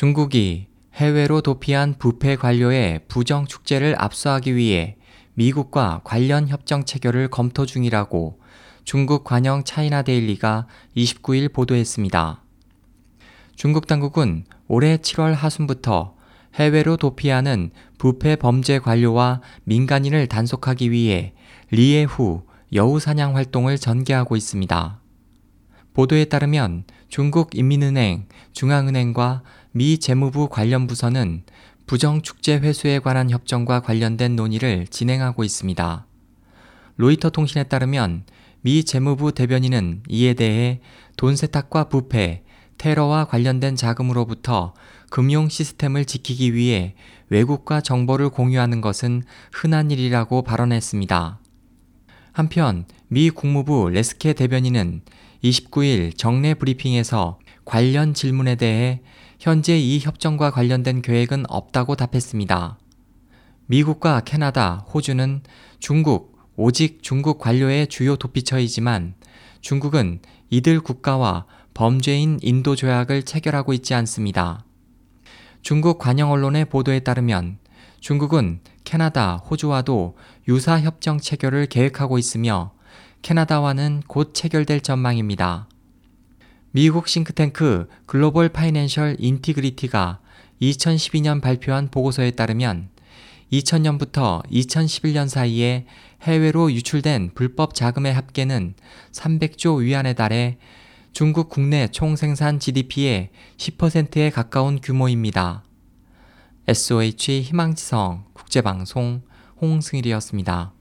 중국이 해외로 도피한 부패 관료의 부정 축제를 압수하기 위해 미국과 관련 협정 체결을 검토 중이라고 중국 관영 차이나 데일리가 29일 보도했습니다. 중국 당국은 올해 7월 하순부터 해외로 도피하는 부패 범죄 관료와 민간인을 단속하기 위해 리에후 여우 사냥 활동을 전개하고 있습니다. 보도에 따르면 중국 인민은행, 중앙은행과 미 재무부 관련 부서는 부정축제 회수에 관한 협정과 관련된 논의를 진행하고 있습니다. 로이터 통신에 따르면 미 재무부 대변인은 이에 대해 돈 세탁과 부패, 테러와 관련된 자금으로부터 금융 시스템을 지키기 위해 외국과 정보를 공유하는 것은 흔한 일이라고 발언했습니다. 한편 미 국무부 레스케 대변인은 29일 정례 브리핑에서 관련 질문에 대해 현재 이 협정과 관련된 계획은 없다고 답했습니다. 미국과 캐나다, 호주는 중국, 오직 중국 관료의 주요 도피처이지만 중국은 이들 국가와 범죄인 인도 조약을 체결하고 있지 않습니다. 중국 관영 언론의 보도에 따르면 중국은 캐나다, 호주와도 유사 협정 체결을 계획하고 있으며 캐나다와는 곧 체결될 전망입니다. 미국 싱크탱크 글로벌 파이낸셜 인티그리티가 2012년 발표한 보고서에 따르면 2000년부터 2011년 사이에 해외로 유출된 불법 자금의 합계는 300조 위안에 달해 중국 국내 총 생산 GDP의 10%에 가까운 규모입니다. SOH 희망지성 국제방송 홍승일이었습니다.